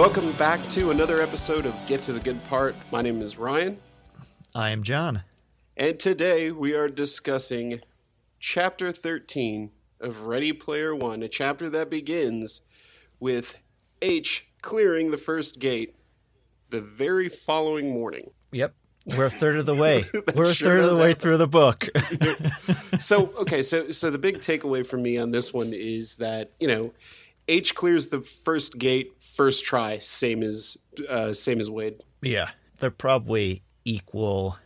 Welcome back to another episode of Get to the Good Part. My name is Ryan, I am John. and today we are discussing Chapter 13 of Ready Player One, a chapter that begins with H clearing the first gate the very following morning. Yep. We're a third of the way. We're a sure third of the way happen. through the book. So, okay, so so the big takeaway for me on this one is that you know, H clears the first gate first try, same as uh, same as Wade. yeah. They're probably equal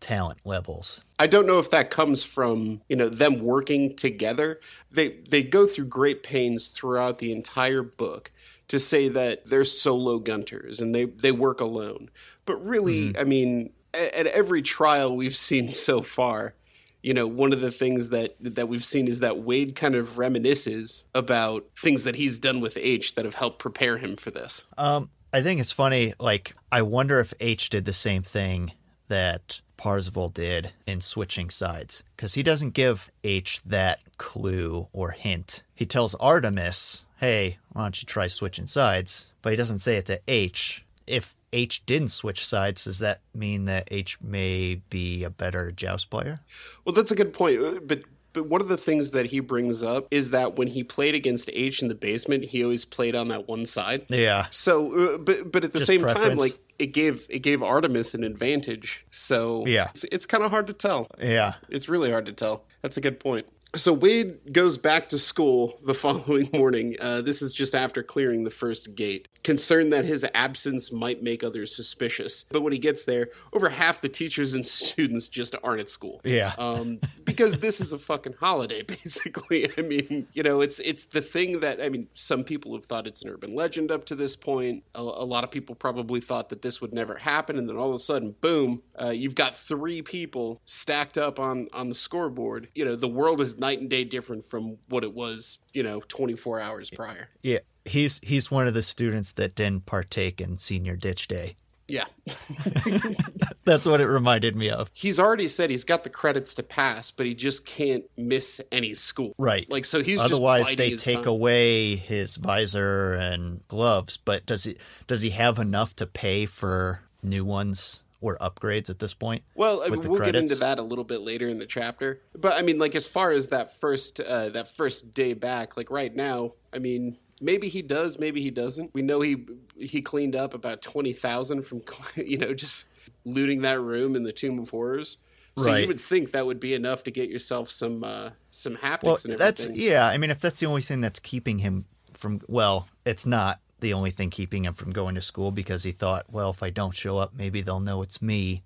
talent levels. I don't know if that comes from you know them working together. They they go through great pains throughout the entire book to say that they're solo gunters and they they work alone. But really, I mean, at, at every trial we've seen so far, you know, one of the things that that we've seen is that Wade kind of reminisces about things that he's done with H that have helped prepare him for this. Um, I think it's funny. Like, I wonder if H did the same thing that Parzival did in switching sides, because he doesn't give H that clue or hint. He tells Artemis, "Hey, why don't you try switching sides?" But he doesn't say it to H. If H didn't switch sides, does that mean that H may be a better joust player? Well, that's a good point. Uh, But but one of the things that he brings up is that when he played against H in the basement, he always played on that one side. Yeah. So, uh, but but at the Just same time, like it gave it gave Artemis an advantage. So Yeah. it's, it's kind of hard to tell. Yeah. It's really hard to tell. That's a good point. So Wade goes back to school the following morning. Uh, this is just after clearing the first gate, concerned that his absence might make others suspicious. But when he gets there, over half the teachers and students just aren't at school. Yeah. Um, because this is a fucking holiday, basically. I mean, you know, it's it's the thing that I mean, some people have thought it's an urban legend up to this point. A, a lot of people probably thought that this would never happen, and then all of a sudden, boom, uh, you've got three people stacked up on on the scoreboard. You know, the world is night and day different from what it was, you know, 24 hours prior. Yeah, he's he's one of the students that didn't partake in senior ditch day. Yeah. That's what it reminded me of. He's already said he's got the credits to pass, but he just can't miss any school. Right. Like so he's Otherwise, just they take time. away his visor and gloves. But does he does he have enough to pay for new ones or upgrades at this point? Well, I mean, we'll get into that a little bit later in the chapter. But I mean, like as far as that first uh, that first day back, like right now, I mean, maybe he does, maybe he doesn't. We know he he cleaned up about twenty thousand from you know just looting that room in the Tomb of Horrors. So you would think that would be enough to get yourself some uh, some haptics Well, and that's everything. yeah. I mean, if that's the only thing that's keeping him from, well, it's not the only thing keeping him from going to school because he thought, well, if I don't show up, maybe they'll know it's me.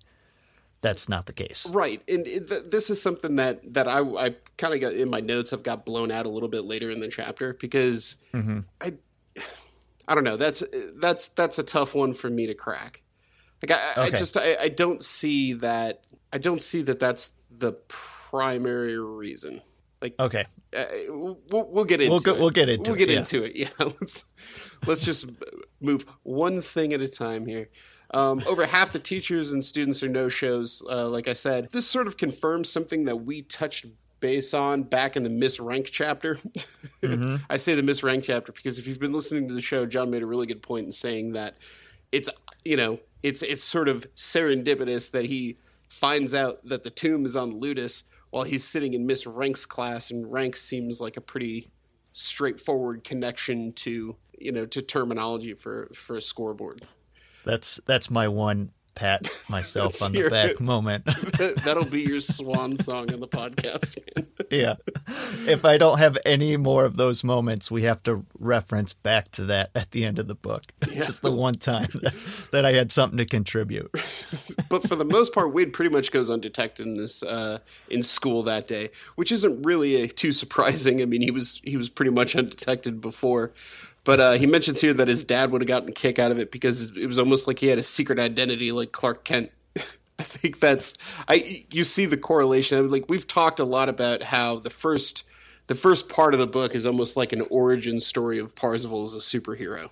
That's not the case. Right, and th- this is something that that I, I kind of got in my notes. I've got blown out a little bit later in the chapter because mm-hmm. I I don't know. That's that's that's a tough one for me to crack. Like I, I just I, I don't see that I don't see that that's the primary reason. Like Okay. uh, we'll, we'll get into We'll go- it. we'll get into it. we'll it, get yeah. into it. Yeah, let's let's just move one thing at a time here. Um, over half the teachers and students are no shows. Uh, like I said, this sort of confirms something that we touched base on back in the Miss Rank chapter. Mm-hmm. I say the Miss Rank chapter because if you've been listening to the show, John made a really good point in saying that it's you know it's it's sort of serendipitous that he finds out that the tomb is on Ludus while he's sitting in Miss Rank's class, and Rank seems like a pretty straightforward connection to you know to terminology for for a scoreboard. That's that's my one pat myself on the back moment. That'll be your swan song on the podcast, yeah. If I don't have any more of those moments, we have to reference back to that at the end of the book. Just the one time that, that I had something to contribute. but for the most part, Wade pretty much goes undetected in this uh, in school that day, which isn't really uh, too surprising. I mean, he was he was pretty much undetected before, but uh, he mentions here that his dad would have gotten a kick out of it because it was almost like he had a secret identity, like Clark Kent. I think that's I. You see the correlation. I mean, like we've talked a lot about how the first the first part of the book is almost like an origin story of Parzival as a superhero.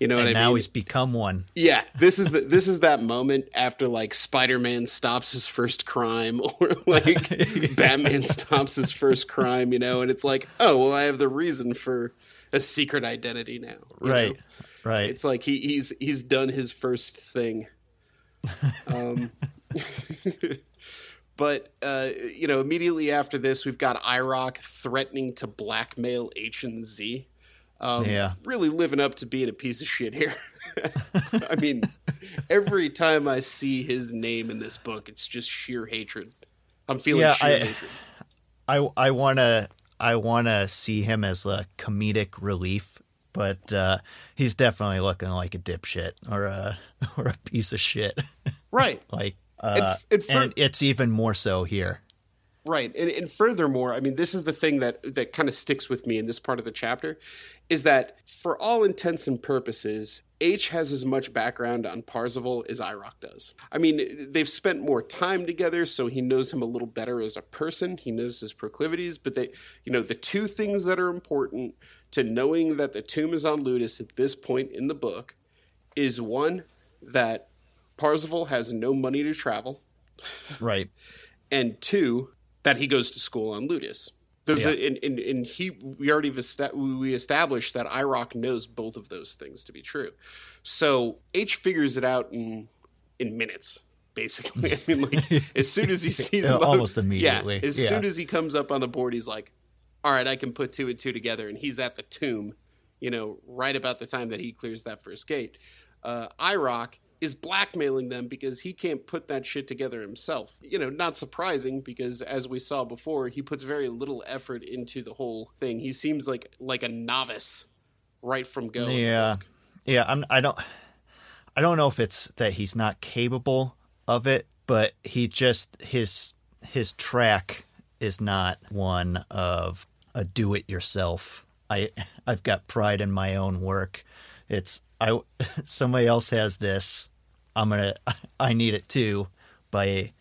You know And what I now mean? Now he's become one. Yeah, this is the this is that moment after like Spider-Man stops his first crime or like Batman stops his first crime, you know, and it's like, oh well, I have the reason for a secret identity now. Right. know? Right. It's like he, he's he's done his first thing. Um, but uh, you know, immediately after this, we've got IROC threatening to blackmail H and Z. Um, Yeah. really living up to being a piece of shit here. I mean, every time I see his name in this book, it's just sheer hatred. I'm feeling Yeah, sheer I- hatred. I I want to I want to see him as a comedic relief, but uh, he's definitely looking like a dipshit or a or a piece of shit. Right. like And uh, and for- and it's even more so here. Right. And, and furthermore, I mean, this is the thing that, that kind of sticks with me in this part of the chapter is that for all intents and purposes, H has as much background on Parzival as IROC does. I mean, they've spent more time together, so he knows him a little better as a person. He knows his proclivities, but they, you know, the two things that are important to knowing that the tomb is on Ludus at this point in the book is one, that Parzival has no money to travel Right. and two that he goes to school on Ludus. Those Yeah. are, and, and, and he we already we established that IROC knows both of those things to be true. So H figures it out in in minutes, basically. I mean, like as soon as he sees him, almost immediately. Yeah, as Yeah. soon as he comes up on the board, he's like, "All right, I can put two and two together," and he's at the tomb. You know, right about the time that he clears that first gate. Uh, IROC is blackmailing them because he can't put that shit together himself. You know, not surprising because as we saw before, he puts very little effort into the whole thing. He seems like like a novice right from go. Yeah. Yeah, I'm I don't I don't know if it's that he's not capable of it, but he just his his track is not one of a do it yourself. I I've got pride in my own work. It's I somebody else has this. I'm going to I need it too by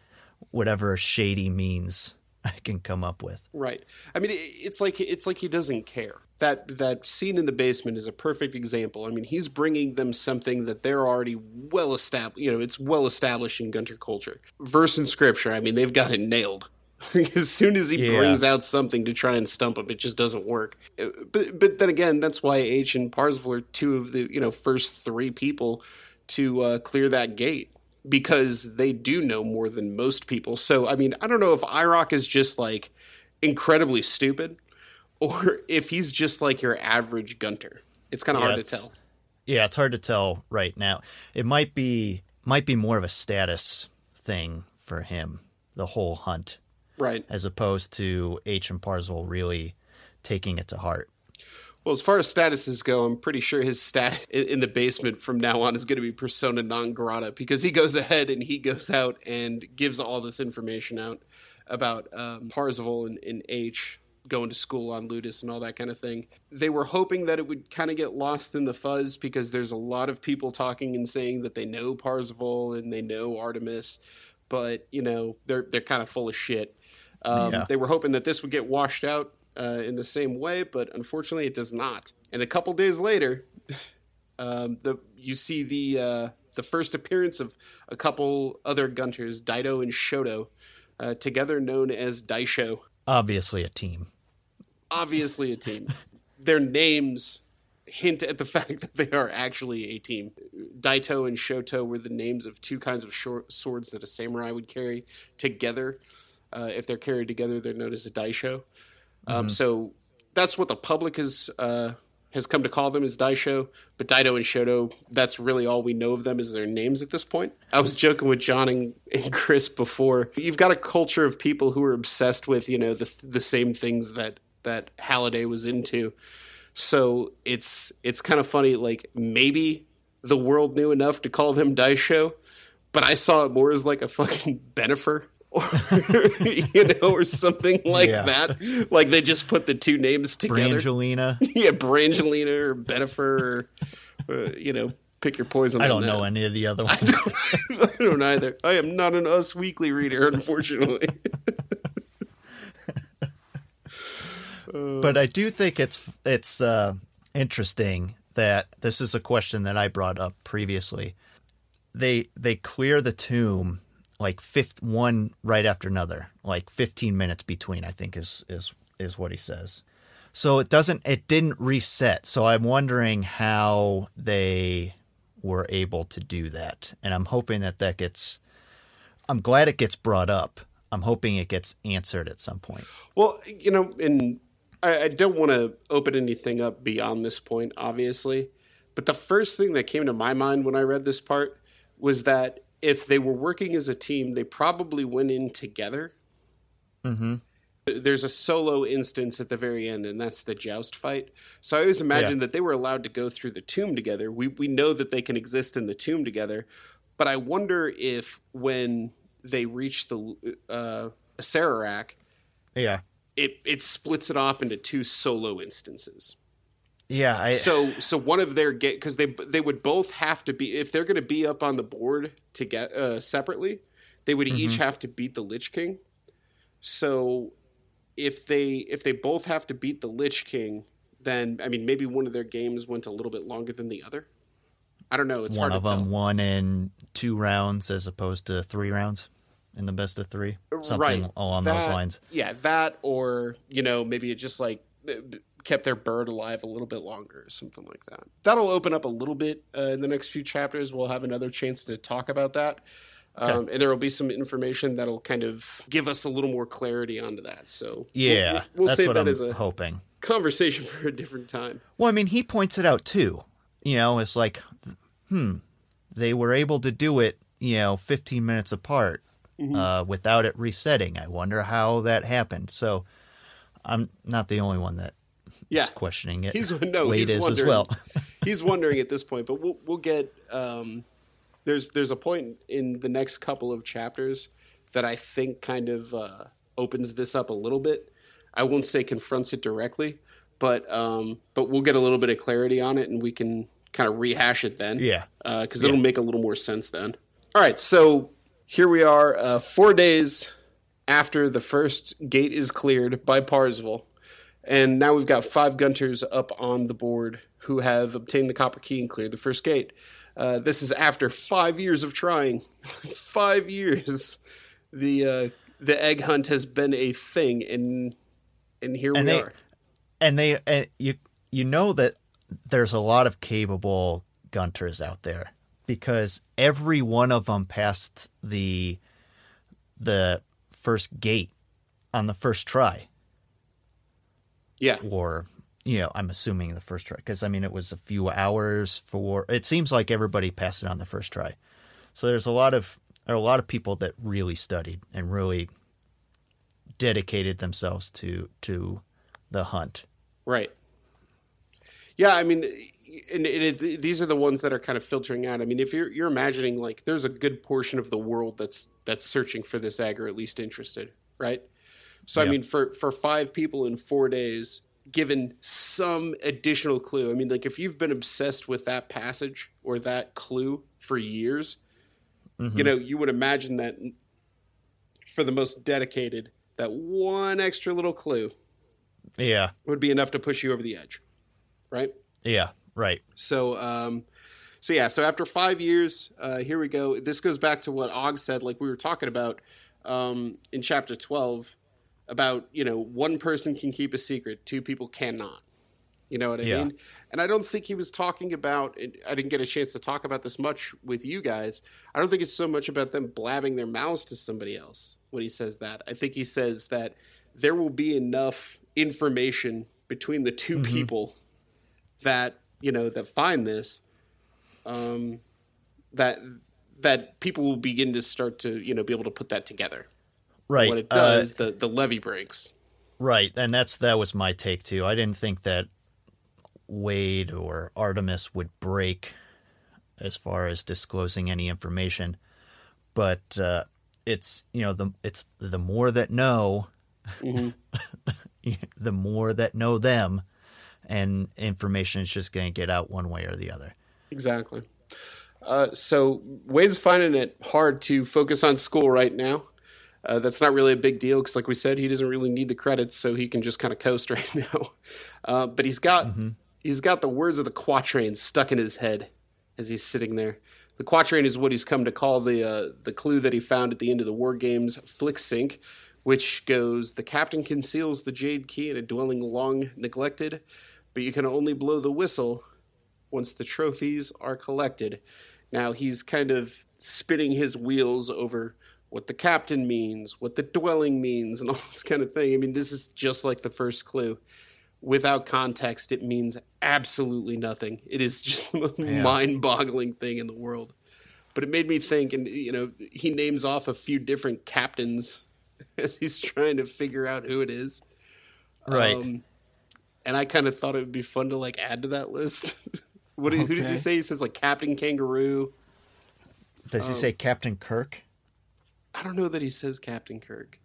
whatever shady means I can come up with. Right. I mean, it's like it's like he doesn't care. That that scene in the basement is a perfect example. I mean, he's bringing them something that they're already well established. You know, it's well established in Gunter culture. Verse in scripture. I mean, they've got it nailed. as soon as he Yeah. brings out something to try and stump him, it just doesn't work. Uh, But but then again, that's why H and Parzival are two of the you know first three people to uh, clear that gate because they do know more than most people. So I mean, I don't know if IROC is just like incredibly stupid or if he's just like your average gunter. It's kind of Yeah, hard to tell. Yeah, it's hard to tell right now. It might be might be more of a status thing for him, the whole hunt, Right. as opposed to H and Parzival really taking it to heart. Well, as far as statuses go, I'm pretty sure his stat in the basement from now on is going to be persona non grata because he goes ahead and he goes out and gives all this information out about um, Parzival and, and H going to school on Ludus and all that kind of thing. They were hoping that it would kind of get lost in the fuzz because there's a lot of people talking and saying that they know Parzival and they know Artemis, but you know they're they're kind of full of shit. Um, Yeah. They were hoping that this would get washed out uh, in the same way, but unfortunately, it does not. And a couple days later, um, the you see the uh, the first appearance of a couple other gunters, Daito and Shoto, uh, together known as Daisho. Obviously, a team. Obviously, a team. Their names hint at the fact that they are actually a team. Daito and Shoto were the names of two kinds of short swords that a samurai would carry together. Uh, if they're carried together, they're known as a daisho. Um, So that's what the public has uh, has come to call them is Daisho, but Daito and Shoto, that's really all we know of them is their names at this point. I was joking with John and, and Chris before. You've got a culture of people who are obsessed with, you know, the the same things that that Halliday was into. So it's it's kind of funny. Like maybe the world knew enough to call them Daisho, but I saw it more as like a fucking Bennifer or you know, or something like Yeah. that. Like they just put the two names together. Brangelina. yeah, Brangelina or Bennifer, or uh, you know, pick your poison. I don't know any of the other ones. I don't either. I am not an Us Weekly reader, unfortunately. but I do think it's it's uh, interesting that this is a question that I brought up previously. They they clear the tomb like fifth one right after another, like 15 minutes between. I think is is is what he says. So it doesn't it didn't reset. So I'm wondering how they were able to do that, and I'm hoping that that gets. I'm glad it gets brought up. I'm hoping it gets answered at some point. Well, you know, and I, I don't want to open anything up beyond this point, obviously. But the first thing that came to my mind when I read this part was that if they were working as a team, they probably went in together. Mm-hmm. There's a solo instance at the very end, and that's the joust fight. So I always imagined that they were allowed to go through the tomb together. We we know that they can exist in the tomb together, but I wonder if when they reach the uh, Acererak, Yeah. it it splits it off into two solo instances. Yeah, I So so one of their get because they they would both have to be if they're going to be up on the board to get uh, separately, they would each have to beat the Lich King. So if they if they both have to beat the Lich King, then I mean maybe one of their games went a little bit longer than the other. I don't know. It's one hard of to them tell. won in two rounds as opposed to three rounds in the best of three, something right along those lines. Yeah, that or you know maybe it just like kept their bird alive a little bit longer or something like that. That'll open up a little bit uh, in the next few chapters. We'll have another chance to talk about that. Um, and there will be some information that'll kind of give us a little more clarity onto that. So Yeah, we'll, we'll save that I'm as a hoping. conversation for a different time. Well, I mean, he points it out too. You know, it's like, hmm, they were able to do it, you know, 15 minutes apart Mm-hmm. uh, without it resetting. I wonder how that happened. So I'm not the only one that Yeah, questioning it. He's no, he's is wondering. as well. he's wondering at this point, but we'll we'll get. Um, there's there's a point in the next couple of chapters that I think kind of uh, opens this up a little bit. I won't say confronts it directly, but um, but we'll get a little bit of clarity on it, and we can kind of rehash it then. Yeah. because it'll make a little more sense then. All right, so here we are, uh, four days after the first gate is cleared by Parzival. And now we've got five Gunters up on the board who have obtained the copper key and cleared the first gate. Uh, this is after five years of trying. five years. The uh, the egg hunt has been a thing, and and here And we they- are. and they and you you know that there's a lot of capable gunters out there because every one of them passed the the first gate on the first try Yeah, or you know i'm assuming the first try because i mean it was a few hours for it seems like everybody passed it on the first try so there's a lot of there are a lot of people that really studied and really dedicated themselves to to the hunt Right. Yeah, I mean, and, it, these are the ones that are kind of filtering out. I mean, if you're you're imagining like there's a good portion of the world that's that's searching for this egg or at least interested, right? So I mean, for for five people in four days, given some additional clue. I mean, like if you've been obsessed with that passage or that clue for years, you know, you would imagine that for the most dedicated, that one extra little clue yeah would be enough to push you over the edge, right? yeah right So, um, so yeah. So after five years, uh, here we go. This goes back to what Og said, like we were talking about um, in chapter twelve, about you know one person can keep a secret, two people cannot. You know what I Yeah. mean? And I don't think he was talking about. I didn't get a chance to talk about this much with you guys. I don't think it's so much about them blabbing their mouths to somebody else when he says that. I think he says that there will be enough information between the 2 people that you know that find this, um, that that people will begin to start to you know be able to put that together. Right. What it uh, does, the the levee breaks. Right, and that's that was my take too. I didn't think that Wade or Artemis would break as far as disclosing any information, but uh, it's you know the it's the more that know, the more that know them, and information is just going to get out one way or the other. Exactly. Uh, so Wade's finding it hard to focus on school right now. Uh, that's not really a big deal because, like we said, he doesn't really need the credits, so he can just kind of coast right now. Uh, but he's got he's got the words of the quatrain stuck in his head as he's sitting there. The quatrain is what he's come to call the uh, the clue that he found at the end of the war games flick sync, which goes: the captain conceals the jade key in a dwelling long neglected, but you can only blow the whistle once the trophies are collected. Now he's kind of spinning his wheels over what the captain means, what the dwelling means, and all this kind of thing. I mean, this is just like the first clue. Without context, it means absolutely nothing. It is just the most mind boggling thing in the world. But it made me think, and you know, he names off a few different captains as he's trying to figure out who it is. Right. Um, and I kind of thought it would be fun to like add to that list. what do, who does he say? He says like Captain Kangaroo. Does he say Captain Kirk? I don't know that he says Captain Kirk.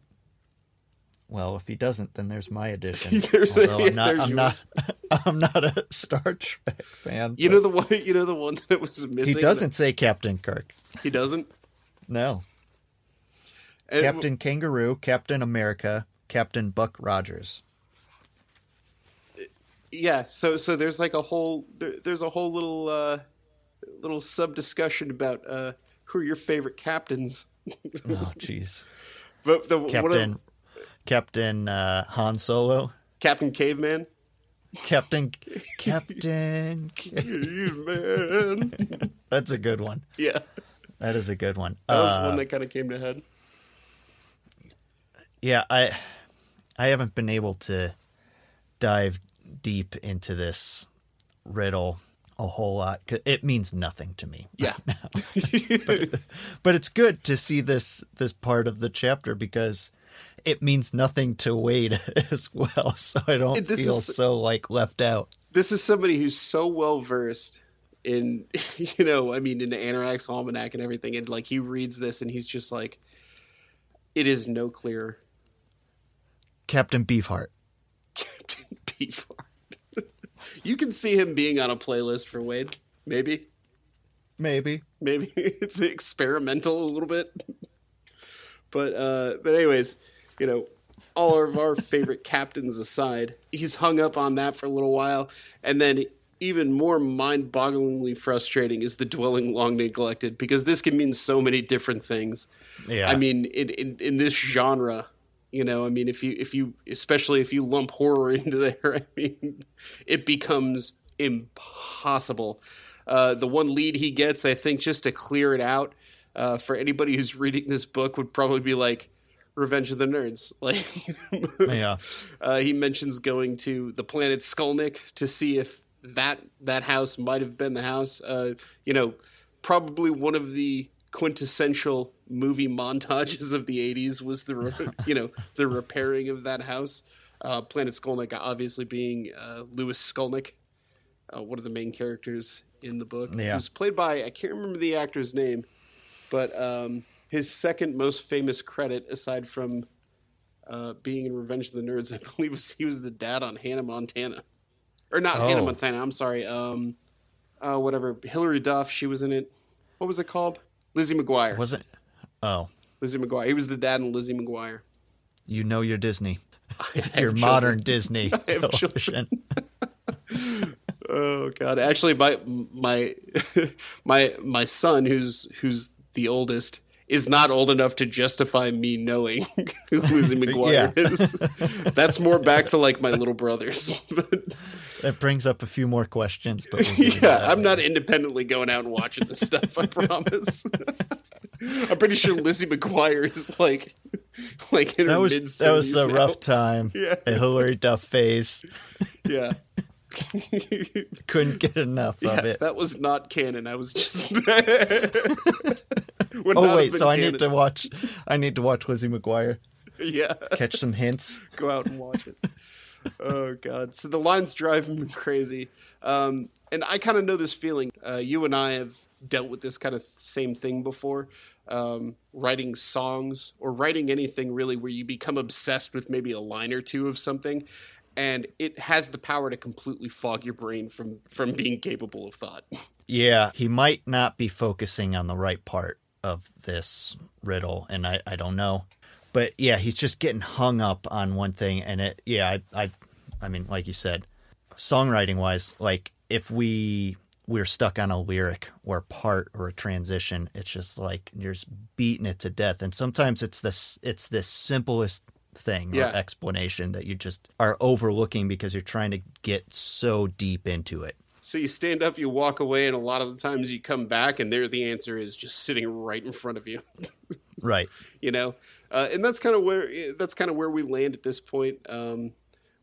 Well, if he doesn't, then there's my addition. There's- Although I'm not, I'm not, I'm not a Star Trek fan. You know the one. You know the one that was missing. he doesn't say Captain Kirk. He doesn't. No, And- Captain Kangaroo, Captain America, Captain Buck Rogers. Yeah. So so there's like a whole there, there's a whole little uh, little sub discussion about uh, who are your favorite captains. Oh, jeez. But the Captain, of, Captain uh, Han Solo, Captain Caveman. Captain, Captain. Caveman. That's a good one. yeah. That is a good one. That was Uh, one that kind of came to head. yeah, I, I haven't been able to dive deep into this riddle a whole lot. It means nothing to me. Yeah. but it's good to see this this part of the chapter because it means nothing to Wade as well. So I don't This feel is- so like left out. this is somebody who's so well versed in you know i mean in the anorak's almanac and everything and like he reads this and he's just like it is no clearer Captain Beefheart. captain beefheart you can see him being on a playlist for wade. Maybe. Maybe. maybe. It's experimental a little bit. But uh but anyways you know all of our favorite captains aside he's hung up on that for a little while. And then even more mind-bogglingly frustrating is the dwelling long neglected because this can mean so many different things. Yeah. i mean in, in in this genre you know i mean if you if you especially if you lump horror into there i mean it becomes impossible uh, the one lead he gets i think just to clear it out uh, for anybody who's reading this book would probably be like revenge of the nerds like yeah. uh, he mentions going to the planet Skolnick to see if that that house might have been the house. Uh, you know, probably one of the quintessential movie montages of the '80s was the re- you know the repairing of that house. Uh, planet Skolnick, obviously being uh, Lewis Skolnick, uh, one of the main characters in the book, Yeah. who's played by I can't remember the actor's name, but um, his second most famous credit, aside from uh, being in Revenge of the Nerds, I believe was he was the dad on Hannah Montana, or not Hannah Oh. Montana. I'm sorry. Um, uh, whatever. Hilary Duff. She was in it. What was it called? Lizzie McGuire. Was it? Oh, Lizzie McGuire. He was the dad in Lizzie McGuire. you know your Disney. Your modern Disney television. Oh God! Actually, my my my my son, who's who's the oldest, is not old enough to justify me knowing who Lizzie McGuire is. That's more back to like my little brothers. That brings up a few more questions, but we'll yeah, I'm later. not independently going out and watching this stuff. I promise. I'm pretty sure Lizzie McGuire is like like in That her was that was a now. rough time. Yeah. A Hilary Duff phase. Yeah. Couldn't get enough yeah, of it. that was not canon. I was just. Oh wait, so I need to watch. I need to watch Lizzie McGuire. Yeah. Catch some hints. go out and watch it. oh god! So the lines drive me crazy, um, and I kind of know this feeling. Uh, you and I have dealt with this kind of same thing before. Um, writing songs or writing anything really where you become obsessed with maybe a line or two of something, and it has the power to completely fog your brain from from being capable of thought. Yeah, he might not be focusing on the right part of this riddle, and I, I don't know. But yeah, he's just getting hung up on one thing, and it yeah, I I, I mean, like you said, songwriting wise, like if we we're stuck on a lyric or a part or a transition, it's just like you're just beating it to death. And sometimes it's this it's this simplest thing Yeah. explanation that you just are overlooking because you're trying to get so deep into it. So you stand up, you walk away, and a lot of the times you come back, and there the answer is just sitting right in front of you. Right. you know uh, and that's kind of where that's kind of where we land at this point um,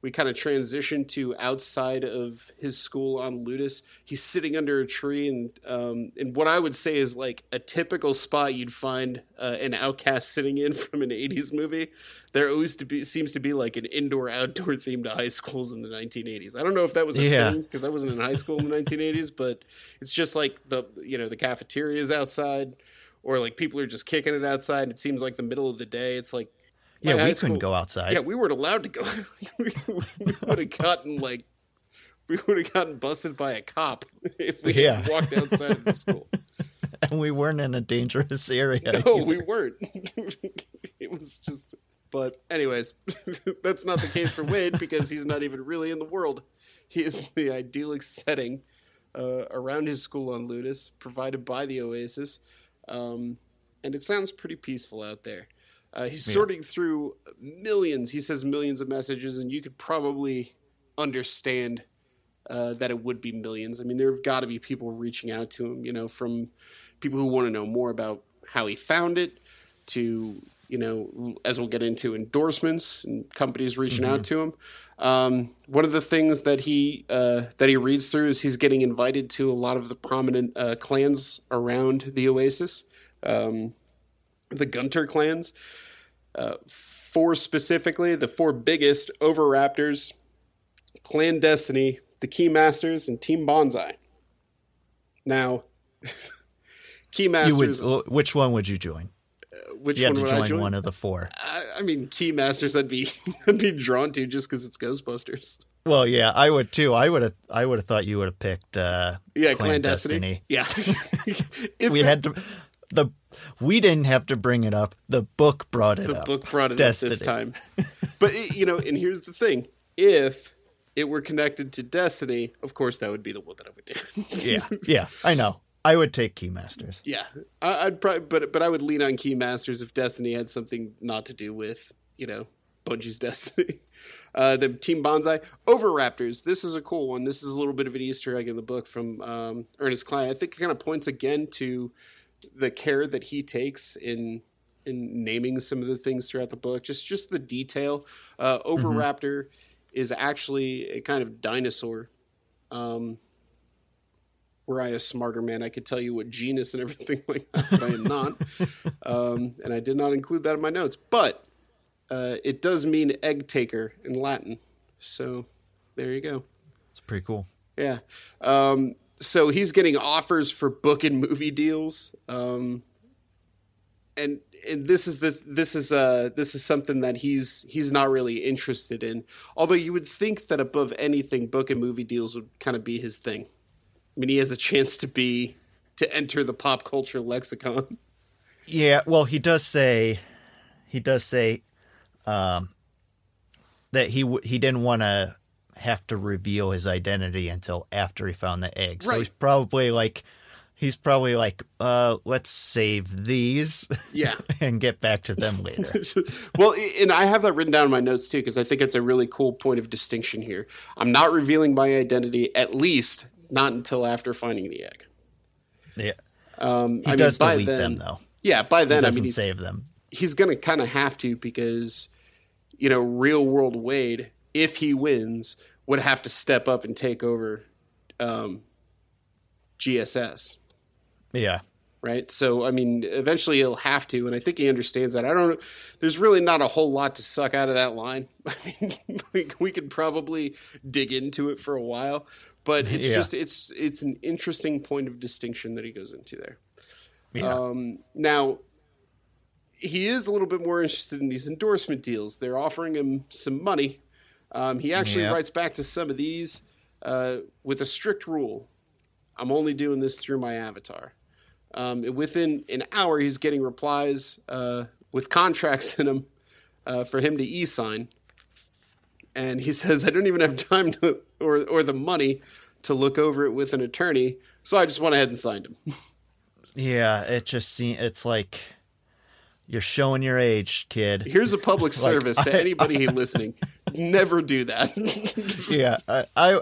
we kind of transition to outside of his school on ludus he's sitting under a tree and um, and what i would say is like a typical spot you'd find uh, an outcast sitting in from an 80s movie there always to be seems to be like an indoor outdoor theme to high schools in the 1980s i don't know if that was a Yeah. thing because i wasn't in high school in the 1980s but it's just like the you know the cafeteria is outside or like people are just kicking it outside. It seems like the middle of the day. It's like Yeah, we school- couldn't go outside. Yeah, we weren't allowed to go. we would have gotten like we would have gotten busted by a cop if we Yeah. walked outside of the school. and we weren't in a dangerous area. No, we weren't. it was just. But anyways, that's not the case for Wade because he's not even really in the world. He is in the idyllic setting uh, around his school on Ludus, provided by the Oasis, um, and it sounds pretty peaceful out there. Uh, he's sorting through millions. He says millions of messages, and you could probably understand uh, that it would be millions. I mean, there have got to be people reaching out to him, you know, from people who want to know more about how he found it to, you know, as we'll get into, endorsements and companies reaching out to him. Um, one of the things that he uh, that he reads through is he's getting invited to a lot of the prominent uh, clans around the Oasis, um, the Gunter clans. Uh, four specifically, the four biggest Oviraptors, Clan Destiny, the Keymasters, and Team Banzai. Now, Keymasters, would, which one would you join? which You one to would I join join? one of the four. I, I mean, Keymasters, I'd be I'd be drawn to just because it's Ghostbusters. Well, yeah, I would too. I would have. I would have thought you would have picked. Uh, Yeah, Clan Destiny. Yeah, if we had to. The we didn't have to bring it up. The book brought it the up. The book brought it up this time. But you know, and here's the thing: if it were connected to Destiny, of course, that would be the one that I would do. Yeah, yeah, I know. I would take Keymasters. Yeah, I, I'd probably, but but I would lean on Keymasters if Destiny had something not to do with you know Bungie's Destiny. Uh, the Team Banzai over Raptors. This is a cool one. This is a little bit of an Easter egg in the book from um, Ernest Cline. I think it kind of points again to the care that he takes in in naming some of the things throughout the book. Just just the detail. Uh, Oviraptor is actually a kind of dinosaur. Um, were I a smarter man, I could tell you what genus and everything like that, but I am not. Um, and I did not include that in my notes. But uh, it does mean egg taker in Latin. So there you go. It's pretty cool. Yeah. Um, so he's getting offers for book and movie deals. Um, and and this is the this is uh this is something that he's he's not really interested in. Although you would think that above anything, book and movie deals would kind of be his thing. I mean, he has a chance to be to enter the pop culture lexicon. Yeah, well, he does say, he does say, um, that he w- he didn't want to have to reveal his identity until after he found the egg. So he's probably like, he's probably like, uh, let's save these Yeah. and get back to them later. well, and I have that written down in my notes too because I think it's a really cool point of distinction here. I'm not revealing my identity, at least not until after finding the egg. yeah, Um, he I does mean, by delete then, them though. Yeah, by then, I doesn't mean, he- save them. he's going to kind of have to because, you know, real world Wade, if he wins, would have to step up and take over um, GSS, Yeah. right? So I mean, eventually he'll have to, and I think he understands that. I don't. There's really not a whole lot to suck out of that line. I mean, we, we could probably dig into it for a while, but it's Yeah. just it's it's an interesting point of distinction that he goes into there. Yeah. Um, now, he is a little bit more interested in these endorsement deals. They're offering him some money. Um, he actually Yeah. writes back to some of these uh, with a strict rule. I'm only doing this through my avatar. Um, within an hour, he's getting replies uh, with contracts in them uh, for him to e-sign. And he says, "I don't even have time to, or or the money to look over it with an attorney, so I just went ahead and signed him." yeah. It just seems it's like you're showing your age, kid. Here's a public service to I- anybody listening: never do that. yeah, I, I,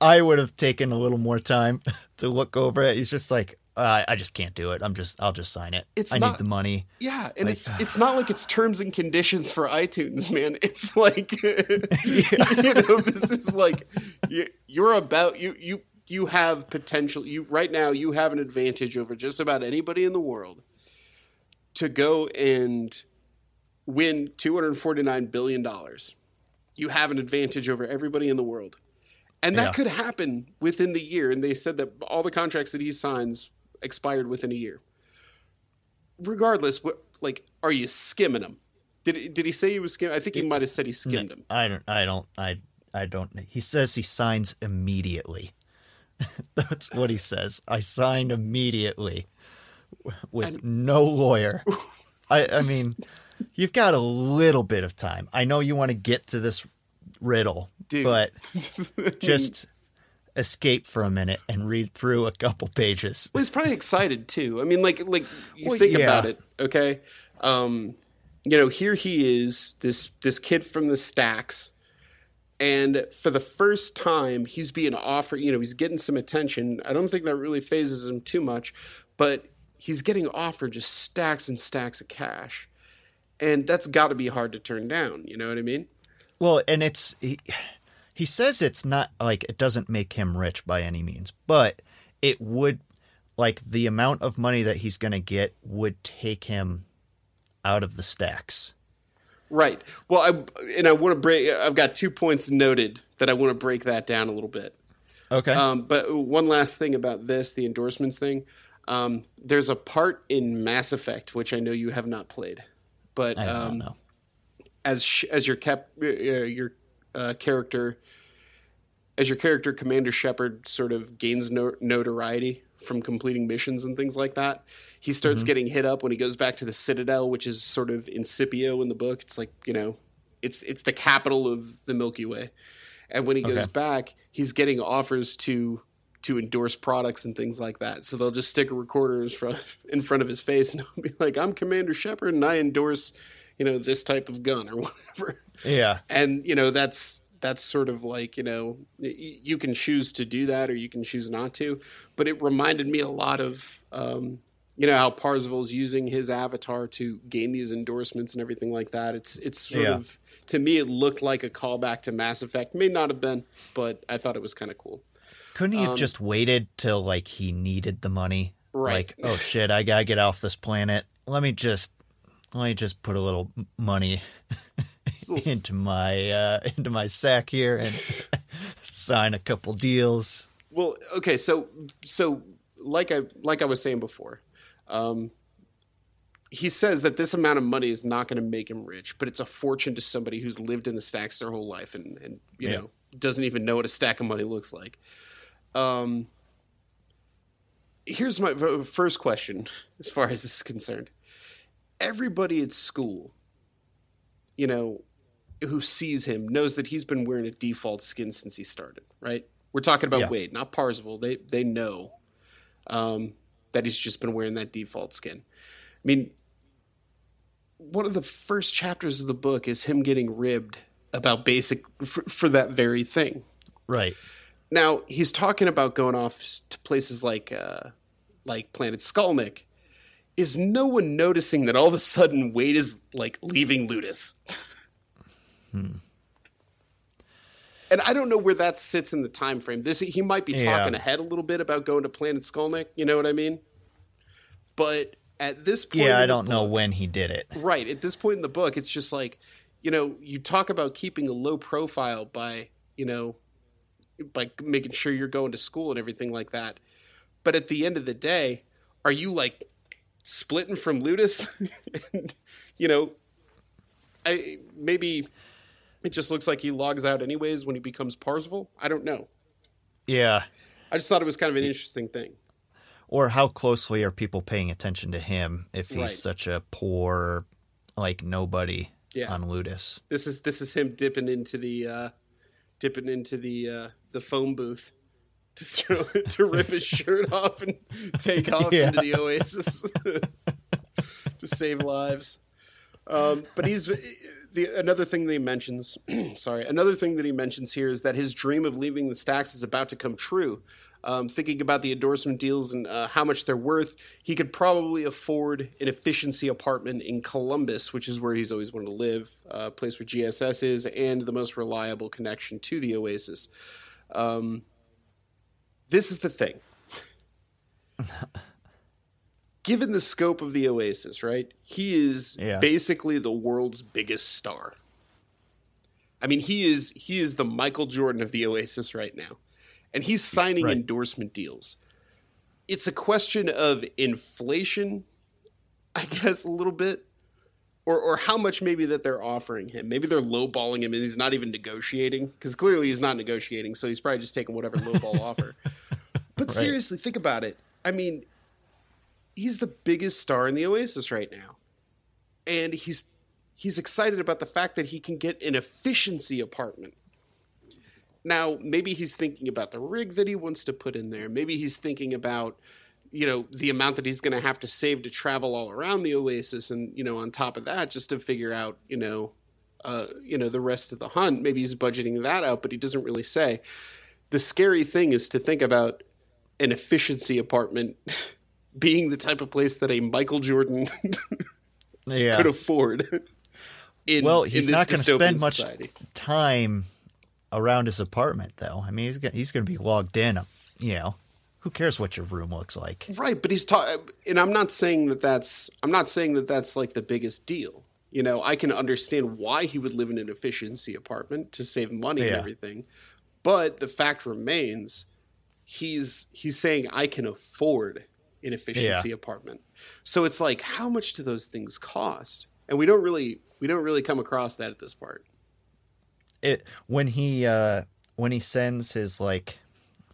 I would have taken a little more time to look over it. He's just like, uh, I just can't do it. I'm just, I'll just sign it. It's I not- need the money. yeah, and it's it's not like it's terms and conditions for iTunes, man. It's like you know, this is like you, you're about you you you have potential. You right now you have an advantage over just about anybody in the world to go and win 249 billion dollars. You have an advantage over everybody in the world. And that Yeah. could happen within the year. And they said that all the contracts that he signs expired within a year. Regardless, what like are you skimming him? Did did he say he was skimming? I think he might have said he skimmed him. I don't, I don't, I, I don't. He says he signs immediately. That's what he says. I signed immediately with no lawyer. I, I mean, you've got a little bit of time. I know you want to get to this riddle, Dude. but just escape for a minute and read through a couple pages. Well, he's probably excited too. I mean, like like you Well, think yeah. about it, okay? Um, you know, here he is, this this kid from the stacks, and for the first time, he's being offered. You know, he's getting some attention. I don't think that really phases him too much, but he's getting offered just stacks and stacks of cash, and that's got to be hard to turn down. You know what I mean? Well, and it's he, he says it's not like it doesn't make him rich by any means, but it would like the amount of money that he's going to get would take him out of the stacks. Right. Well, I and I want to break. I've got two points noted that I want to break that down a little bit. Okay. Um, but one last thing about this, the endorsements thing. Um, there's a part in Mass Effect which I know you have not played, but um, as sh- as your cap uh, your uh, character as your character Commander Shepard sort of gains no- notoriety from completing missions and things like that, he starts Mm-hmm. getting hit up when he goes back to the Citadel, which is sort of Incipio in the book. It's like you know, it's it's the capital of the Milky Way, and when he goes back, he's getting offers to to endorse products and things like that. So they'll just stick a recorder in front in front of his face and he'll be like, "I'm Commander Shepard, and I endorse." You know this type of gun or whatever Yeah. and you know that's that's sort of like you know you can choose to do that or you can choose not to but it reminded me a lot of um, you know how Parzival's using his avatar to gain these endorsements and everything like that it's it's sort Yeah. of to me it looked like a callback to Mass Effect may not have been but I thought it was kind of cool Couldn't he have just waited till like he needed the money? Um, Right. Like, oh shit, I gotta get off this planet. Let me just let me just put a little money into my uh into my sack here and sign a couple deals. Well, okay, so so like I like I was saying before, um, he says that this amount of money is not going to make him rich, but it's a fortune to somebody who's lived in the stacks their whole life and and you Yeah. know doesn't even know what a stack of money looks like. Um, here's my first question, as far as this is concerned. Everybody at school, you know, who sees him knows that he's been wearing a default skin since he started, right? We're talking about Yeah. Wade, not Parzival. They they know um, that he's just been wearing that default skin. I mean, one of the first chapters of the book is him getting ribbed about basic for, for that very thing. Right. Now he's talking about going off to places like uh, like Planet Skolnick. Is no one noticing that all of a sudden Wade is like leaving Ludus? and I don't know where that sits in the time frame. This he might be Yeah. talking ahead a little bit about going to Planet Skolnick. You know what I mean? But at this point, Yeah, I don't know when he did it. Right. At this point in the book, it's just like, you know, you talk about keeping a low profile by, you know, by making sure you're going to school and everything like that. But at the end of the day, are you like splitting from Ludus? and, you know, I maybe it just looks like he logs out anyways when he becomes Parzival. I don't know. Yeah. I just thought it was kind of an interesting thing. Or how closely are people paying attention to him if he's Right. such a poor, like nobody Yeah. on Ludus? This is this is him dipping into the uh, dipping into the uh, the phone booth to throw to rip his shirt off and take off Yeah. into the oasis to save lives. Um, but he's the another thing that he mentions. sorry, another thing that he mentions here is that his dream of leaving the stacks is about to come true. Um, thinking about the endorsement deals and uh, how much they're worth, he could probably afford an efficiency apartment in Columbus, which is where he's always wanted to live, uh, a place where GSS is, and the most reliable connection to the Oasis. Um, this is the thing. Given the scope of the Oasis, right? He is Yeah. basically the world's biggest star. I mean, he is he is the Michael Jordan of the Oasis right now. And he's signing Right. endorsement deals. It's a question of inflation, I guess, a little bit. Or, or how much maybe that they're offering him. Maybe they're lowballing him and he's not even negotiating. Because clearly he's not negotiating, so he's probably just taking whatever lowball offer. But seriously, think about it. I mean, he's the biggest star in the Oasis right now. And he's he's excited about the fact that he can get an efficiency apartment. Now, maybe he's thinking about the rig that he wants to put in there. Maybe he's thinking about, you know, the amount that he's going to have to save to travel all around the Oasis, and you know, on top of that, just to figure out, you know, uh, you know, the rest of the hunt. Maybe he's budgeting that out, but he doesn't really say. The scary thing is to think about an efficiency apartment being the type of place that a Michael Jordan Yeah. could afford. In, well, he's not going to spend much society. time around his apartment, though. I mean, he's gonna, he's going to be logged in. You know, who cares what your room looks like? Right, but he's talking, and I'm not saying that that's I'm not saying that that's like the biggest deal. You know, I can understand why he would live in an efficiency apartment to save money and everything, but the fact remains, he's he's saying I can afford an efficiency apartment. So it's like, how much do those things cost? And we don't really we don't really come across that at this part. It when he uh when he sends his like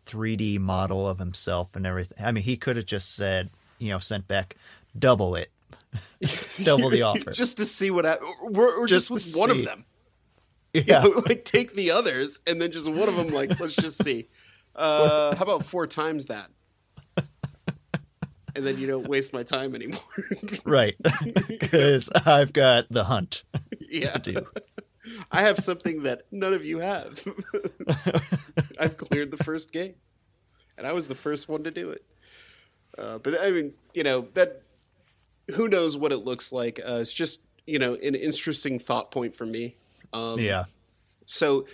3D model of himself and everything. I mean, he could have just said, you know, sent back double it, double the offer. just to see what hap- or, or just, Just with one see. of them. yeah, You know, like take the others and then just one of them like let's just see uh how about four times that and then you don't waste my time anymore right. Because I've got the hunt yeah to do. I have something that none of you have i've cleared the first game and i was the first one to do it uh, but i mean you know that who knows what it looks like uh, it's just you know an interesting thought point for me um, Yeah. So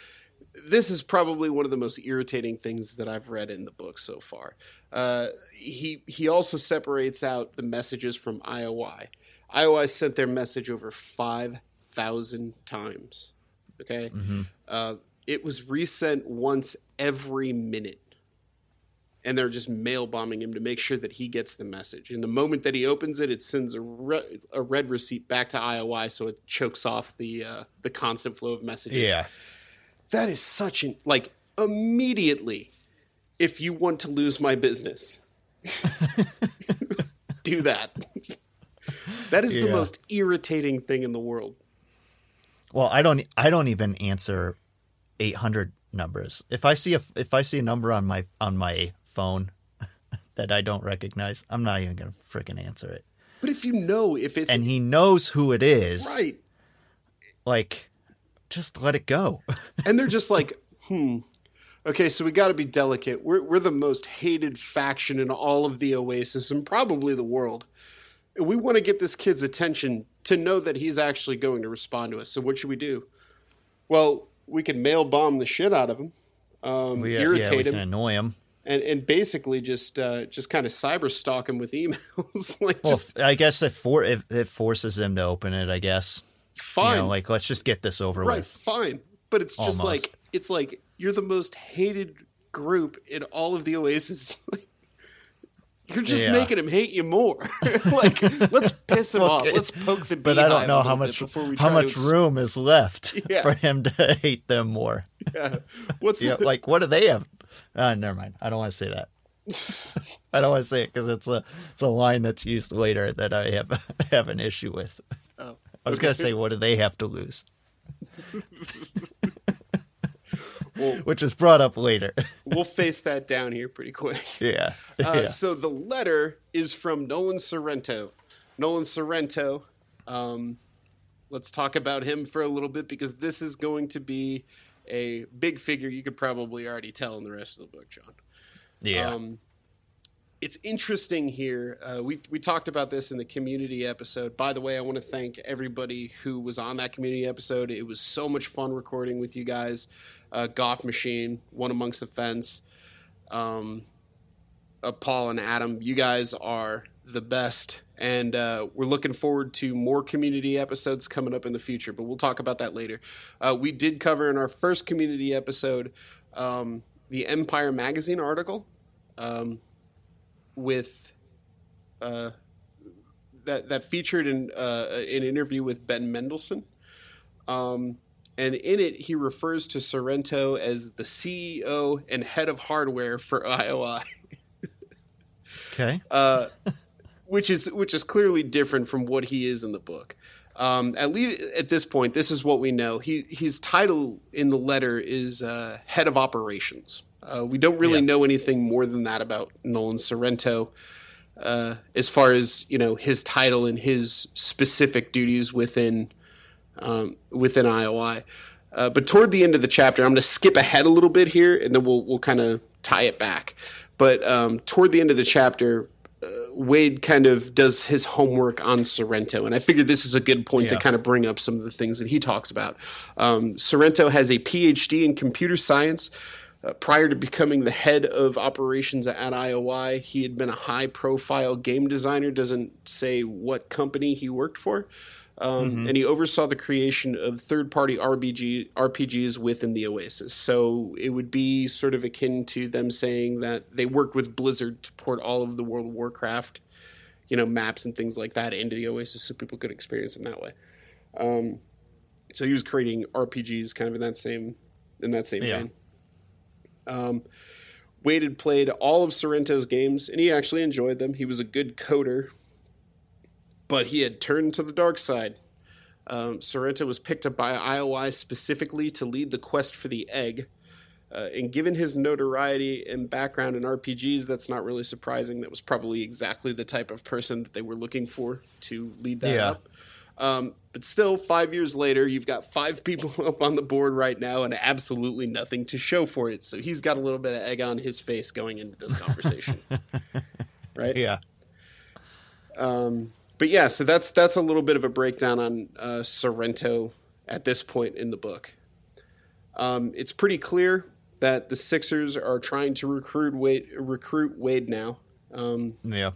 this is probably one of the most irritating things that I've read in the book so far. Uh, he he also separates out the messages from IOI. IOI sent their message over five thousand times. Okay, uh, it was resent once every minute, and they're just mail bombing him to make sure that he gets the message. And the moment that he opens it, it sends a, re- a read receipt back to IOI, so it chokes off the uh, the constant flow of messages. Yeah. That is such an like immediately. If you want to lose my business, do that. that is the most irritating thing in the world. Well, I don't. I don't even answer 800 numbers. If I see a if I see a number on my on my phone that I don't recognize, I'm not even gonna freaking answer it. But if you know if it's And he knows who it is. right, Like, just let it go. and they're just like, hmm. Okay, so we got to be delicate. We're we're the most hated faction in all of the Oasis and probably the world. We want to get this kid's attention to know that he's actually going to respond to us. So what should we do? Well, we can mail bomb the shit out of him, um, We, uh, irritate yeah, him, annoy him. and and basically just uh, just kind of cyber stalk him with emails. like Well, just I guess it for if it forces him to open it, I guess. fine, You know, like let's just get this over right, with. fine. But it's just Almost. like it's like you're the most hated group in all of the Oasis. You're just Yeah. making him hate you more. like, let's piss him off. Let's poke the But I don't know how much how much room is left Yeah. for him to hate them more. Yeah. What's the, like what do they have? Uh, never mind. I don't want to say that. I don't want to say it because it's a it's a line that's used later that I have have an issue with. Oh, I was gonna say, what do they have to lose? Well- Which is brought up later. we'll face that down here pretty quick. yeah. Uh, yeah. So the letter is from Nolan Sorrento. Nolan Sorrento. Um, let's talk about him for a little bit because this is going to be a big figure. You could probably already tell in the rest of the book, John. Yeah. Um, it's interesting here. Uh, we we talked about this in the community episode. By the way, I want to thank everybody who was on that community episode. It was so much fun recording with you guys. Uh, Goth Machine, One Amongst the Fence, um, uh, Paul and Adam. You guys are the best, and uh, we're looking forward to more community episodes coming up in the future. But we'll talk about that later. Uh, we did cover in our first community episode um, the Empire magazine article um, with uh, that that featured in uh, an interview with Ben Mendelsohn. Um, and in it, he refers to Sorrento as the CEO and head of hardware for IOI, okay. uh, which is which is clearly different from what he is in the book. Um, at least at this point, this is what we know. He his title in the letter is uh, head of operations. Uh, we don't really Yeah. know anything more than that about Nolan Sorrento, uh, as far as you know his title and his specific duties within um, within IOI. Uh, but toward the end of the chapter, I'm going to skip ahead a little bit here, and then we'll we'll kind of tie it back. But um, toward the end of the chapter, uh, Wade kind of does his homework on Sorrento, and I figured this is a good point to kind of bring up some of the things that he talks about. Um, Sorrento has a PhD in computer science. Uh, prior to becoming the head of operations at IOI, he had been a high profile game designer, doesn't say what company he worked for. Um, And he oversaw the creation of third party RPG, RPGs within the Oasis. So it would be sort of akin to them saying that they worked with Blizzard to port all of the World of Warcraft you know, maps and things like that into the Oasis so people could experience them that way. Um, so he was creating RPGs kind of in that same in that same Yeah. vein. Um, Wade had played all of Sorrento's games, and he actually enjoyed them. He was a good coder, but he had turned to the dark side. Um, Sorrento was picked up by IOI specifically to lead the quest for the egg. Uh, and given his notoriety and background in RPGs, that's not really surprising. That was probably exactly the type of person that they were looking for to lead that Yeah. up. Um, but still, five years later, you've got five people up on the board right now and absolutely nothing to show for it. So he's got a little bit of egg on his face going into this conversation. right? Yeah. But yeah, so that's that's a little bit of a breakdown on uh, Sorrento at this point in the book. Um, it's pretty clear that the Sixers are trying to recruit Wade, recruit Wade now, um, Yeah.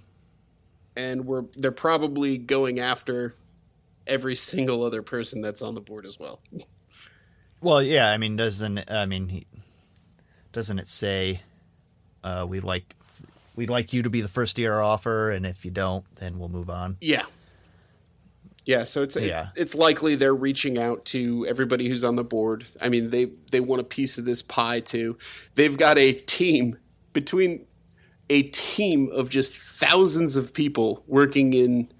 and we're they're probably going after every single other person that's on the board as well. Well, yeah. I mean, doesn't I mean, he, doesn't it say uh, we like we'd like you to be the first to our offer, and if you don't, then we'll move on. Yeah. Yeah, so it's, Yeah. it's it's likely they're reaching out to everybody who's on the board. I mean, they they want a piece of this pie too. They've got a team between a team of just thousands of people working in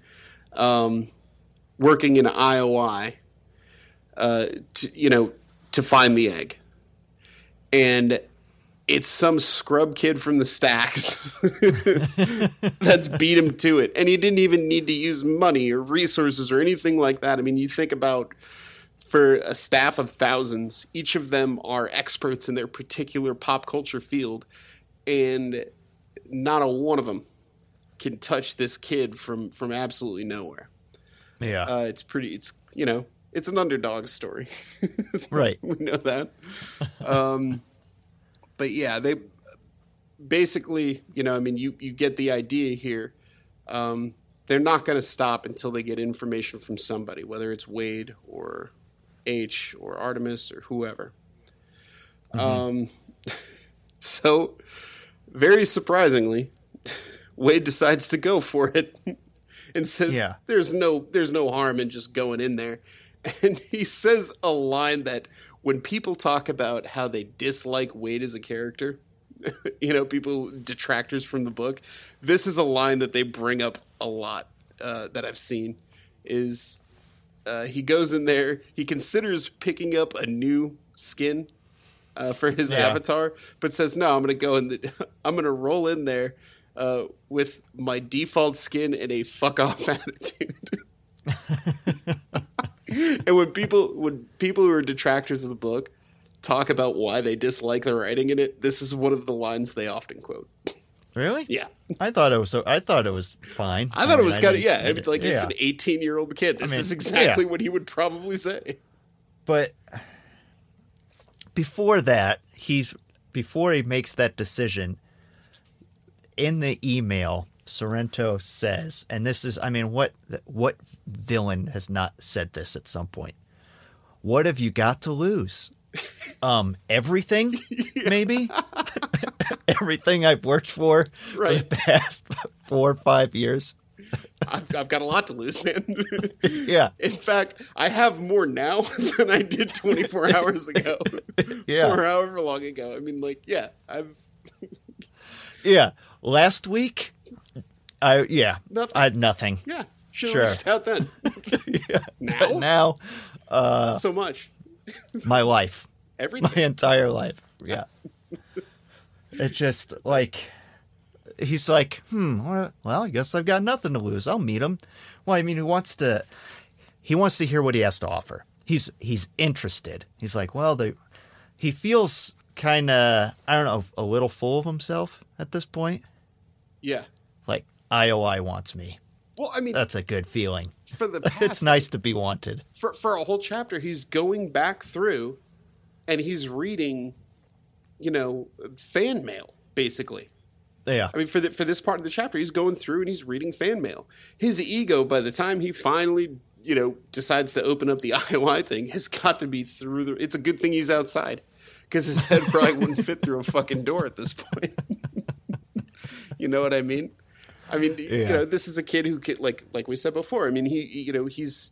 um, working in IOI, uh, to, you know, to find the egg, and it's some scrub kid from the stacks that's beat him to it. And he didn't even need to use money or resources or anything like that. I mean, you think about for a staff of thousands, each of them are experts in their particular pop culture field, and not a one of them can touch this kid from from absolutely nowhere. Yeah. Uh, it's pretty. It's you know it's an underdog story. Right. we know that. Um, but yeah, they basically, you know, I mean, you you get the idea here. Um, they're not going to stop until they get information from somebody, whether it's Wade or H or Artemis or whoever. Um, so, very surprisingly, Wade decides to go for it and says, Yeah. "There's no, there's no harm in just going in there." And he says a line that when people talk about how they dislike Wade as a character, you know, people detractors from the book, this is a line that they bring up a lot uh, that I've seen. Is uh, he goes in there, he considers picking up a new skin uh, for his Yeah. avatar, but says, "No, I'm going to go in. The, I'm going to roll in there uh, with my default skin and a fuck off attitude." and when people when people who are detractors of the book talk about why they dislike the writing in it, this is one of the lines they often quote. Really? Yeah, I thought it was so. I thought it was fine. I thought it mean, was kind of yeah, I I didn't- like it's an 18 year old kid. This mean, is exactly yeah. what he would probably say. But before that, he's before he makes that decision in the email. Sorrento says, and this is, I mean, what what villain has not said this at some point? What have you got to lose? Um, everything, maybe. everything I've worked for for Right. the past four or five years. I've, I've got a lot to lose, man. Yeah, In fact, I have more now than I did 24 hours ago, Yeah. or however long ago. I mean, like, yeah, I've yeah. Last week, I yeah, Nothing. I had nothing. yeah, should have Sure. reached out then. But Now, now, so much, my life, my entire life. Yeah. It's just like he's like, hmm. Well, well, I guess I've got nothing to lose. I'll meet him. Well, I mean, he wants to. He wants to hear what he has to offer. He's he's interested. He's like, well, the he feels kind of I don't know a little full of himself at this point. Yeah. Like IOI wants me. Well, I mean, That's a good feeling. for the past It's nice to be wanted. for for a whole chapter he's going back through and he's reading you know fan mail basically Yeah. i mean for the, for this part of the chapter he's going through and he's reading fan mail his ego by the time he finally you know decides to open up the ioi thing has got to be through the it's a good thing he's outside because his head probably wouldn't fit through a fucking door at this point you know what i mean? I mean you know this is a kid who could like like we said before i mean he you know he's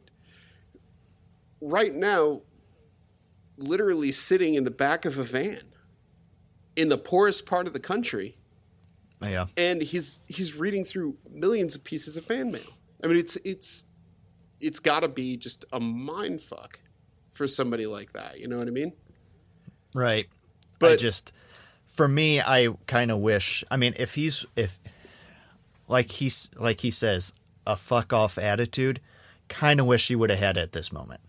right now literally sitting in the back of a van in the poorest part of the country. Yeah. and he's he's reading through millions of pieces of fan mail. I mean it's it's it's got to be just a mind fuck for somebody like that you know what i mean? Right. I But- just for me I kind of wish I mean if he's if like he's like he says a fuck off attitude kind of wish he would have had it at this moment.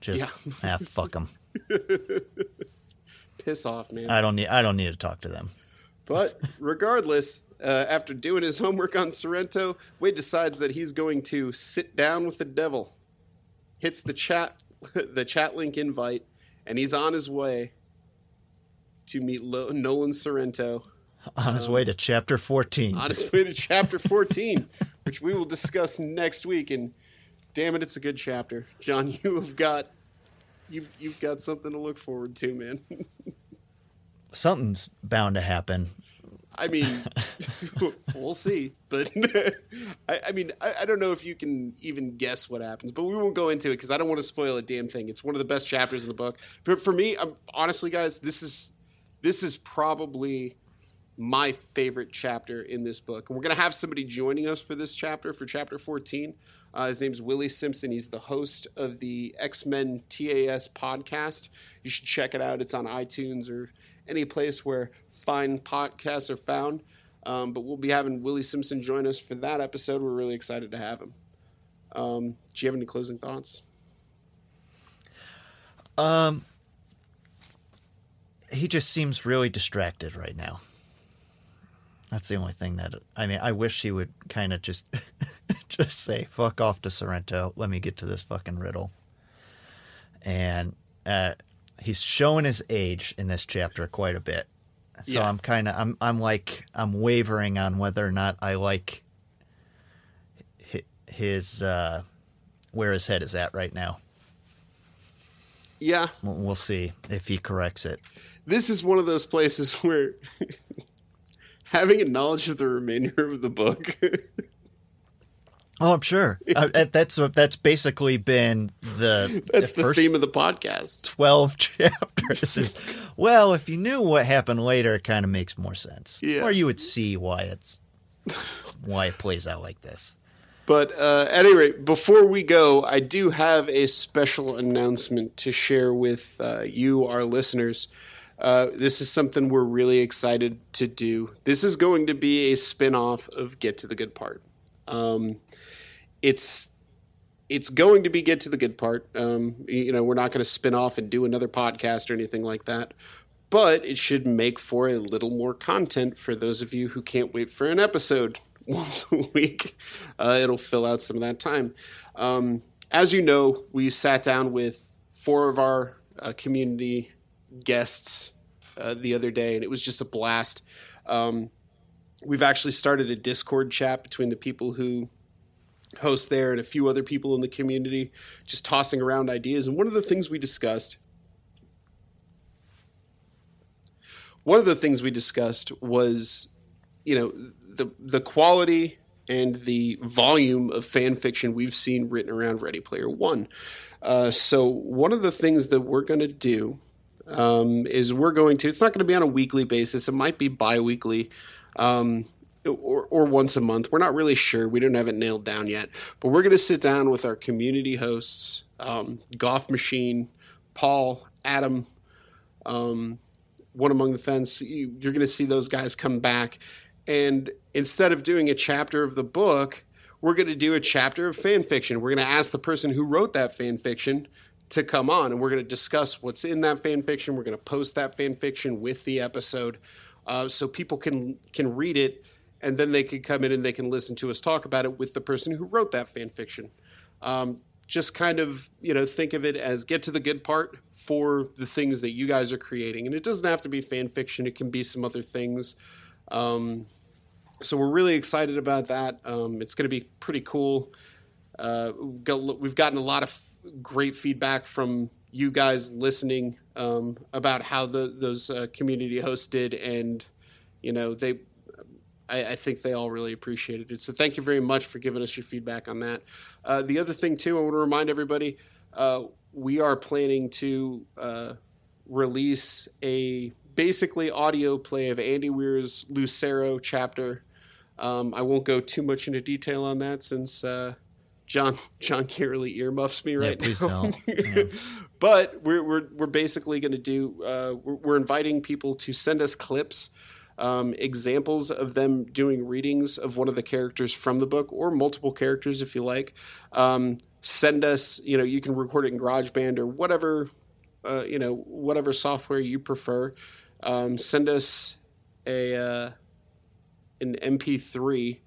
Just Yeah. ah fuck him. piss off man I don't need I don't need to talk to them. But regardless, uh, after doing his homework on Sorrento, Wade decides that he's going to sit down with the devil. Hits the chat, the chat link invite, and he's on his way to meet Lo- Nolan Sorrento On his way to chapter 14. on his way to chapter 14, which we will discuss next week. And damn it, it's a good chapter, John. You have got you've you've got something to look forward to, man. Something's bound to happen. I mean, we'll see. But I, I mean, I, I don't know if you can even guess what happens. But we won't go into it because I don't want to spoil a damn thing. It's one of the best chapters in the book. For, for me, I'm, honestly, guys, this is this is probably my favorite chapter in this book. And we're gonna have somebody joining us for this chapter, for chapter 14. Uh, his name's Willie Simpson. He's the host of the X Men TAS podcast. You should check it out. It's on iTunes or any place where fine podcasts are found. Um, but we'll be having Willie Simpson join us for that episode. We're really excited to have him. Um, do you have any closing thoughts? He just seems really distracted right now. That's the only thing that I mean, I wish he would kind of just just say fuck off to Sorrento. Let me get to this fucking riddle. and uh, he's showing his age in this chapter quite a bit. So Yeah. I'm kind of I'm I'm like I'm wavering on whether or not I like his uh, where his head is at right now. Yeah, We'll see if he corrects it. this is one of those places where having a knowledge of the remainder of the book Oh, I'm sure. Uh, that's that's basically been the that's the first theme of the podcast 12 chapters is well if you knew what happened later it kind of makes more sense Yeah. or you would see why it's why it plays out like this but uh, at any rate before we go i do have a special announcement to share with uh, you our listeners uh, this is something we're really excited to do this is going to be a spin-off of get to the good part um, it's it's going to be get to the good part. Um, you know, we're not going to spin off and do another podcast or anything like that. But it should make for a little more content for those of you who can't wait for an episode once a week. Uh, it'll fill out some of that time. Um, as you know, we sat down with four of our uh, community guests uh, the other day, and it was just a blast. Um, we've actually started a Discord chat between the people who host there and a few other people in the community just tossing around ideas. And one of the things we discussed, one of the things we discussed was, you know, the the quality and the volume of fan fiction we've seen written around Ready Player One. Uh, so one of the things that we're going to do um, is we're going to. It's not going to be on a weekly basis. It might be bi-weekly. Um, or, or once a month. We're not really sure. We don't have it nailed down yet. But we're going to sit down with our community hosts, um, Golf Machine, Paul, Adam, um, One Among the Fence. You, you're going to see those guys come back. And instead of doing a chapter of the book, we're going to do a chapter of fan fiction. We're going to ask the person who wrote that fan fiction to come on and we're going to discuss what's in that fan fiction. We're going to post that fan fiction with the episode uh, so people can can read it and then they can come in and they can listen to us talk about it with the person who wrote that fan fiction. Um, just kind of you know think of it as get to the good part for the things that you guys are creating, and it doesn't have to be fan fiction. It can be some other things. Um, so we're really excited about that. Um, it's going to be pretty cool. Uh, we've, gotten a lot of great feedback from you guys listening um, about how the, those uh, community hosts did, and you know they I, I think they all really appreciated it. So thank you very much for giving us your feedback on that. Uh, the other thing too, I want to remind everybody, uh, we are planning to uh, release a basically audio play of Andy Weir's Lacero chapter. Um, I won't go too much into detail on that since uh, John John can't really earmuffs me right please now. Yeah. but we're we're we're basically going to do. Uh, we're, we're inviting people to send us clips, um, examples of them doing readings of one of the characters from the book, or multiple characters if you like. Um, send us. You know, you can record it in GarageBand or whatever. Uh, you know, whatever software you prefer. Um, send us a uh, an MP3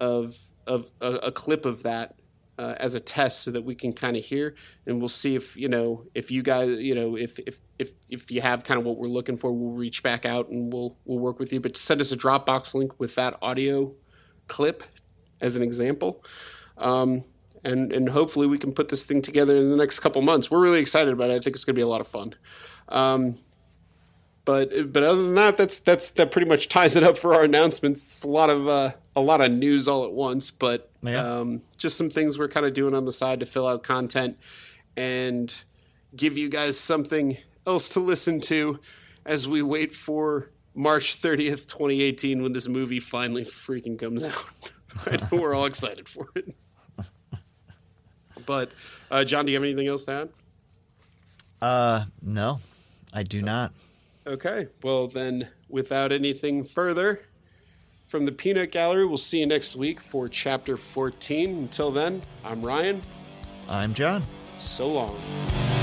of of a, a clip of that uh, as a test so that we can kind of hear and we'll see if you know if you guys you know if if if if you have kind of what we're looking for we'll reach back out and we'll we'll work with you. But send us a dropbox link with that audio clip as an example. Um, and and hopefully we can put this thing together in the next couple months. We're really excited about it. I think it's going to be a lot of fun. Um, but but other than that, that's that's that pretty much ties it up for our announcements. It's a lot of uh, a lot of news all at once, but Yeah. um, just some things we're kind of doing on the side to fill out content and give you guys something else to listen to as we wait for March thirtieth, twenty eighteen, when this movie finally freaking comes out. We're all excited for it. But uh, John, do you have anything else to add? Uh, no, I do not. Okay. Well, then, without anything further from the Peanut Gallery, we'll see you next week for chapter 14. Until then, I'm Ryan. I'm John. So long.